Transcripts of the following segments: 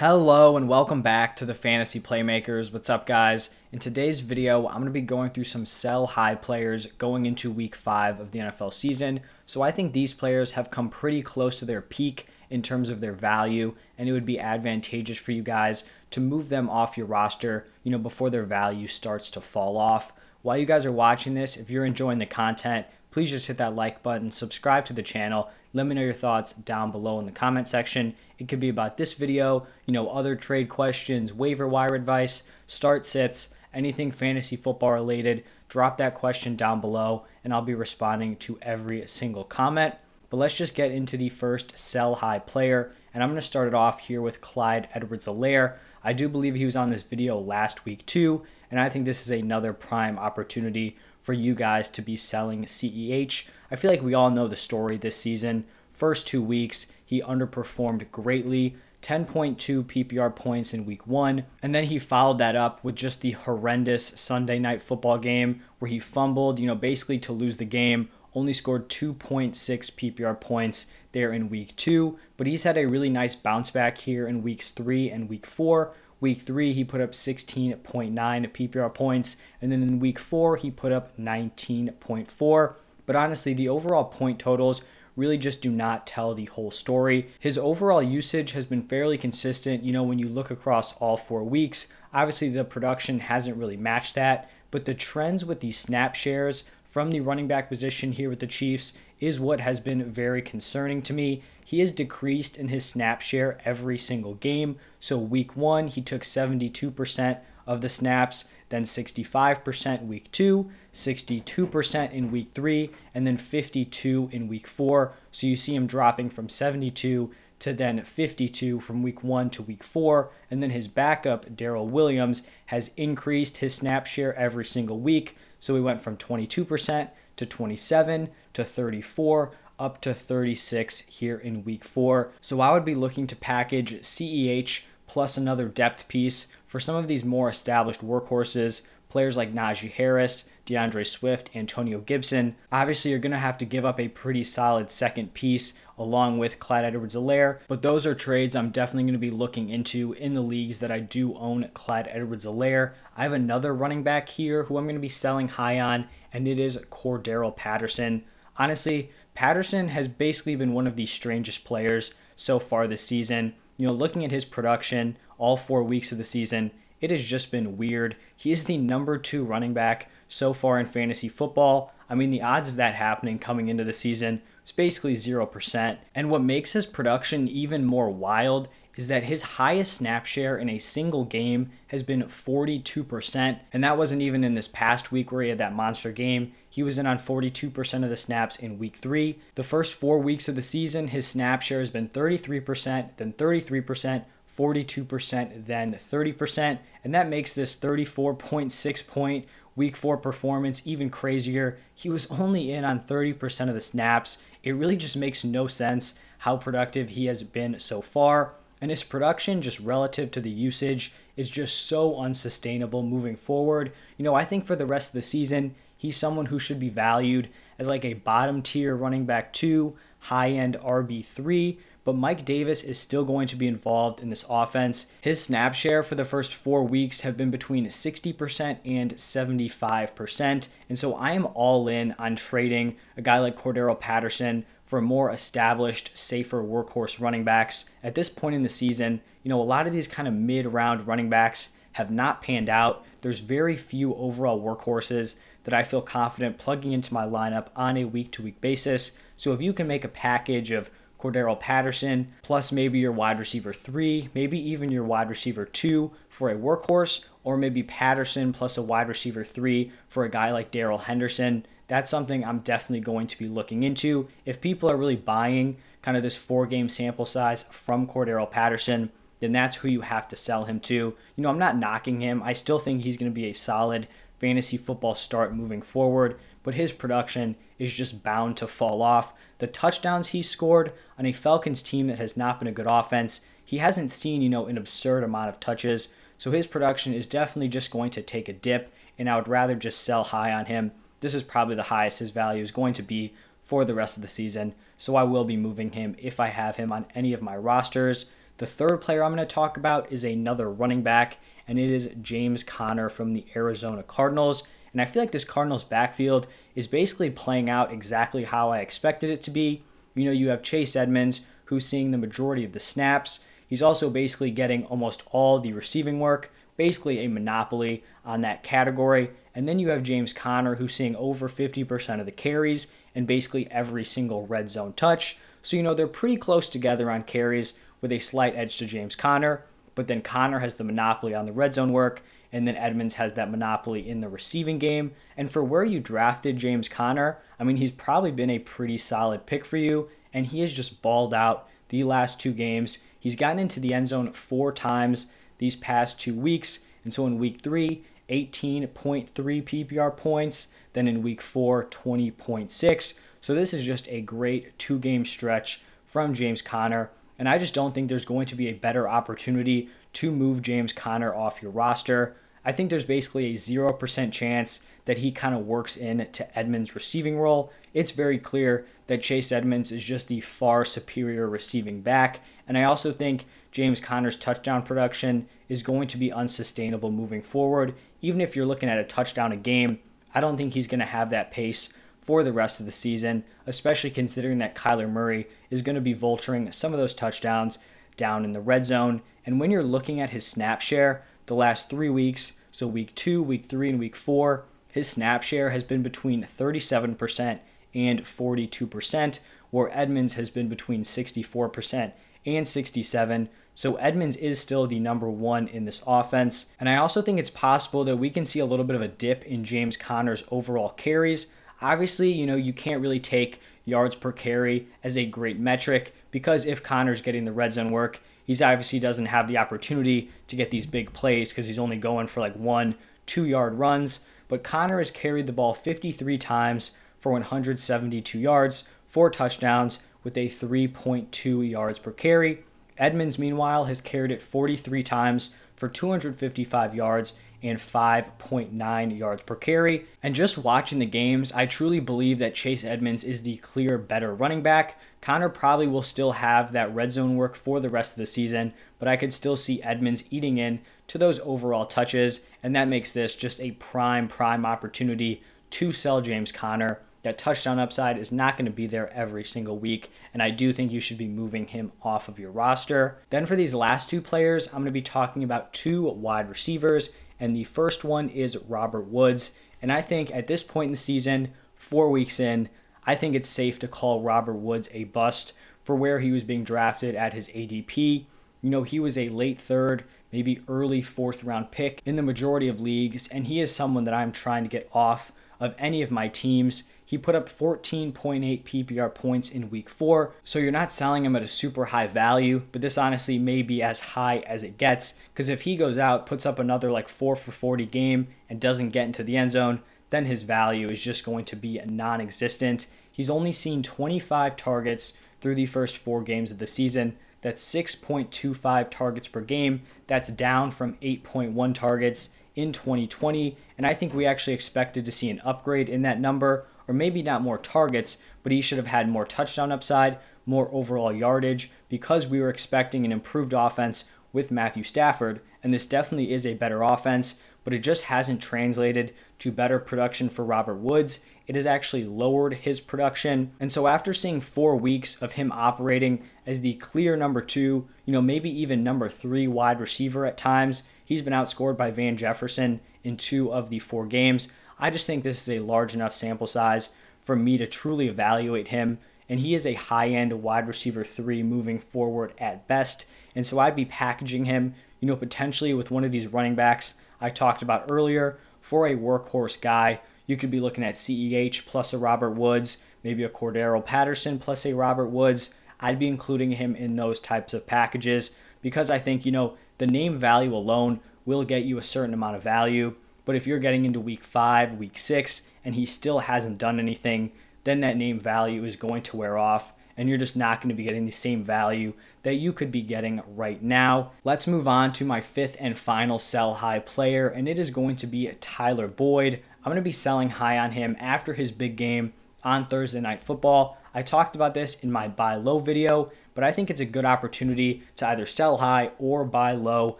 Hello and welcome back to the Fantasy Playmakers. What's up, guys? In today's video, I'm going to be going through some sell high players going into week five of the NFL season. So I think these players have come pretty close to their peak in terms of their value, and it would be advantageous for you guys to move them off your roster, you know, before their value starts to fall off. While you guys are watching this, if you're enjoying the content, please just hit that like button, subscribe to the channel, let me know your thoughts down below in the comment section. It could be about this video, you know, other trade questions, waiver wire advice, start sits, anything fantasy football related. Drop that question down below and I'll be responding to every single comment. But let's just get into the first sell high player. And I'm going to start it off here with Clyde Edwards Helaire. I do believe he was on this video last week too. And I think this is another prime opportunity for you guys to be selling CEH. I feel like we all know the story this season. First two weeks, he underperformed greatly. 10.2 PPR points in week one. And then he followed that up with just the horrendous Sunday night football game where he fumbled, you know, basically to lose the game. Only scored 2.6 PPR points there in week two. But he's had a really nice bounce back here in weeks three and week four. Week three, he put up 16.9 PPR points. And then in week four, he put up 19.4. But honestly, the overall point totals really just do not tell the whole story. His overall usage has been fairly consistent, you know, when you look across all four weeks. Obviously, the production hasn't really matched that, but the trends with the snap shares from the running back position here with the Chiefs is what has been very concerning to me. He has decreased in his snap share every single game. So, week one, he took 72% of the snaps, then 65% week two, 62% in week three, and then 52 in week four. So you see him dropping from 72 to then 52 from week one to week four. And then his backup, Darrel Williams, has increased his snap share every single week. So he went from 22% to 27 to 34 up to 36 here in week four. So I would be looking to package CEH plus another depth piece for some of these more established workhorses, players like Najee Harris, D'Andre Swift, Antonio Gibson. Obviously, you're going to have to give up a pretty solid second piece along with Clyde Edwards Helaire, but those are trades I'm definitely going to be looking into in the leagues that I do own Clyde Edwards Helaire. I have another running back here who I'm going to be selling high on, and it is Cordarrelle Patterson. Honestly, Patterson has basically been one of the strangest players so far this season. You know, looking at his production all four weeks of the season, it has just been weird. He is the number two running back so far in fantasy football. I mean, the odds of that happening coming into the season is basically 0%. And what makes his production even more wild is that his highest snap share in a single game has been 42%. And that wasn't even in this past week where he had that monster game. He was in on 42% of the snaps in week three. The first four weeks of the season, his snap share has been 33%, then 33%, 42%, then 30%. And that makes this 34.6 point week four performance even crazier. He was only in on 30% of the snaps. It really just makes no sense how productive he has been so far. And his production, just relative to the usage, is just so unsustainable moving forward. You know, I think for the rest of the season, he's someone who should be valued as like a bottom tier running back two, high end RB3 but Mike Davis is still going to be involved in this offense. His snap share for the first four weeks have been between 60% and 75%. And so I am all in on trading a guy like Cordarrelle Patterson for more established, safer workhorse running backs. At this point in the season, you know, a lot of these kind of mid round running backs have not panned out. There's very few overall workhorses that I feel confident plugging into my lineup on a week to week basis. So if you can make a package of Cordarrelle Patterson, plus maybe your wide receiver three, maybe even your wide receiver two for a workhorse, or maybe Patterson plus a wide receiver three for a guy like Darrell Henderson. That's something I'm definitely going to be looking into. If people are really buying kind of this four game sample size from Cordarrelle Patterson, then that's who you have to sell him to. You know, I'm not knocking him. I still think he's going to be a solid fantasy football start moving forward, but his production is just bound to fall off. The touchdowns he scored on a Falcons team that has not been a good offense, he hasn't seen, you know, an absurd amount of touches. So his production is definitely just going to take a dip, and I would rather just sell high on him. This is probably the highest his value is going to be for the rest of the season. So I will be moving him if I have him on any of my rosters. The third player I'm going to talk about is another running back, and it is James Conner from the Arizona Cardinals. And I feel like this Cardinals backfield is basically playing out exactly how I expected it to be. You know, you have Chase Edmonds, who's seeing the majority of the snaps. He's also basically getting almost all the receiving work, basically a monopoly on that category. And then you have James Conner, who's seeing over 50% of the carries and basically every single red zone touch. So, you know, they're pretty close together on carries with a slight edge to James Conner, but then Conner has the monopoly on the red zone work, and then Edmonds has that monopoly in the receiving game. And for where you drafted James Conner, I mean, he's probably been a pretty solid pick for you, and he has just balled out the last two games. He's gotten into the end zone four times these past two weeks, and so in week three, 18.3 PPR points, then in week four, 20.6. So this is just a great two game stretch from James Conner. And I just don't think there's going to be a better opportunity to move James Conner off your roster. I think there's basically a 0% chance that he kind of works in to Edmonds' receiving role. It's very clear that Chase Edmonds is just the far superior receiving back. And I also think James Conner's touchdown production is going to be unsustainable moving forward. Even if you're looking at a touchdown a game, I don't think he's going to have that pace for the rest of the season, especially considering that Kyler Murray is going to be vulturing some of those touchdowns down in the red zone. And when you're looking at his snap share the last three weeks, so week two, week three, and week four, his snap share has been between 37% and 42%, where Edmonds has been between 64% and 67. So Edmonds is still the number one in this offense. And I also think it's possible that we can see a little bit of a dip in James Conner's overall carries. Obviously, you know, you can't really take yards per carry as a great metric because if Conner's getting the red zone work, he's obviously doesn't have the opportunity to get these big plays because he's only going for like one, two yard runs. But Conner has carried the ball 53 times for 172 yards, four touchdowns with a 3.2 yards per carry. Edmonds, meanwhile, has carried it 43 times for 255 yards and 5.9 yards per carry. And just watching the games, I truly believe that Chase Edmonds is the clear better running back. Conner probably will still have that red zone work for the rest of the season, but I could still see Edmonds eating in to those overall touches, and that makes this just a prime, prime opportunity to sell James Conner that touchdown upside is not going to be there every single week, and I do think you should be moving him off of your roster. Then for these last two players, I'm going to be talking about two wide receivers, and the first one is Robert Woods. And I think at this point in the season, four weeks in, I think it's safe to call Robert Woods a bust for where he was being drafted at his ADP. You know, he was a late third, maybe early fourth round pick in the majority of leagues, and he is someone that I'm trying to get off of any of my teams. He put up 14.8 PPR points in week four, so you're not selling him at a super high value, but this honestly may be as high as it gets because if he goes out, puts up another like 4 for 40 game, and doesn't get into the end zone, then his value is just going to be non existent. He's only seen 25 targets through the first four games of the season. That's 6.25 targets per game. That's down from 8.1 targets in 2020. And I think we actually expected to see an upgrade in that number or maybe not more targets, but he should have had more touchdown upside, more overall yardage, because we were expecting an improved offense with Matthew Stafford. And this definitely is a better offense, but it just hasn't translated to better production for Robert Woods. It has actually lowered his production. And so, after seeing four weeks of him operating as the clear number two, you know, maybe even number three wide receiver at times, he's been outscored by Van Jefferson in two of the four games. I just think this is a large enough sample size for me to truly evaluate him. And he is a high end wide receiver three moving forward at best. And so I'd be packaging him, you know, potentially with one of these running backs I talked about earlier for a workhorse guy. You could be looking at CEH plus a Robert Woods, maybe a Cordarrelle Patterson plus a Robert Woods. I'd be including him in those types of packages because I think, you know, the name value alone will get you a certain amount of value. But if you're getting into week five, week six, and he still hasn't done anything, then that name value is going to wear off and you're just not going to be getting the same value that you could be getting right now. Let's move on to my fifth and final sell high player, and it is going to be Tyler Boyd. I'm going to be selling high on him after his big game on Thursday Night Football. I talked about this in my buy low video, but I think it's a good opportunity to either sell high or buy low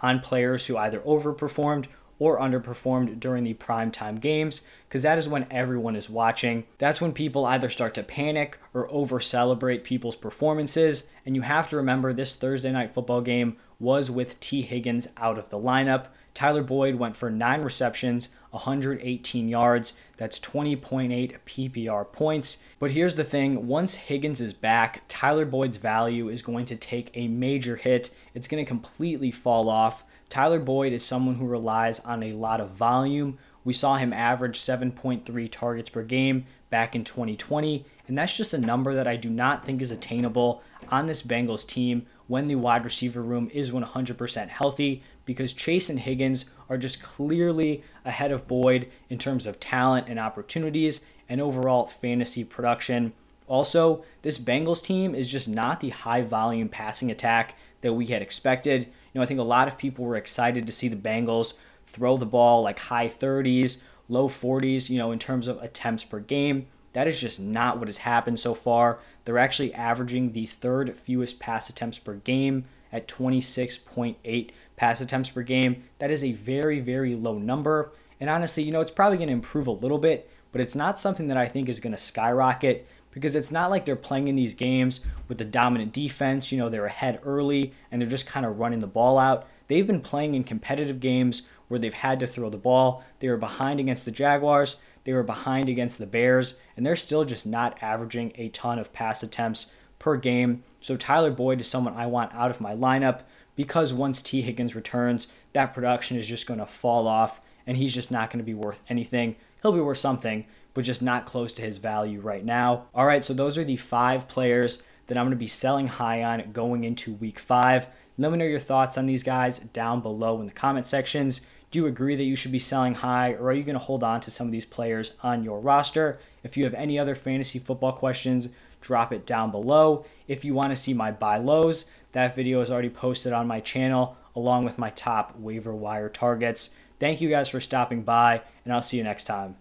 on players who either overperformed or underperformed during the primetime games because that is when everyone is watching. That's when people either start to panic or over celebrate people's performances. And you have to remember this Thursday night football game was with Tee Higgins out of the lineup. Tyler Boyd went for nine receptions, 118 yards. That's 20.8 PPR points. But here's the thing once Higgins is back, Tyler Boyd's value is going to take a major hit. It's going to completely fall off. Tyler Boyd is someone who relies on a lot of volume. We saw him average 7.3 targets per game back in 2020, and that's just a number that I do not think is attainable on this Bengals team when the wide receiver room is 100% healthy because Chase and Higgins are just clearly ahead of Boyd in terms of talent and opportunities and overall fantasy production. Also, this Bengals team is just not the high volume passing attack that we had expected. Know, I think a lot of people were excited to see the Bengals throw the ball like high 30s, low 40s, you know, in terms of attempts per game. That is just not what has happened so far. They're actually averaging the third fewest pass attempts per game at 26.8 pass attempts per game. That is a very, very low number. And honestly, you know, it's probably going to improve a little bit, but it's not something that I think is going to skyrocket because it's not like they're playing in these games with a dominant defense. You know, they're ahead early and they're just kind of running the ball out. They've been playing in competitive games where they've had to throw the ball. They were behind against the Jaguars, they were behind against the Bears, and they're still just not averaging a ton of pass attempts per game. So Tyler Boyd is someone I want out of my lineup because once Tee Higgins returns, that production is just going to fall off and he's just not going to be worth anything. He'll be worth something, but just not close to his value right now. All right, so those are the five players that I'm going to be selling high on going into week five. Let me know your thoughts on these guys down below in the comment sections. Do you agree that you should be selling high, or are you going to hold on to some of these players on your roster? If you have any other fantasy football questions, drop it down below. If you want to see my buy lows, that video is already posted on my channel along with my top waiver wire targets. Thank you guys for stopping by, and I'll see you next time.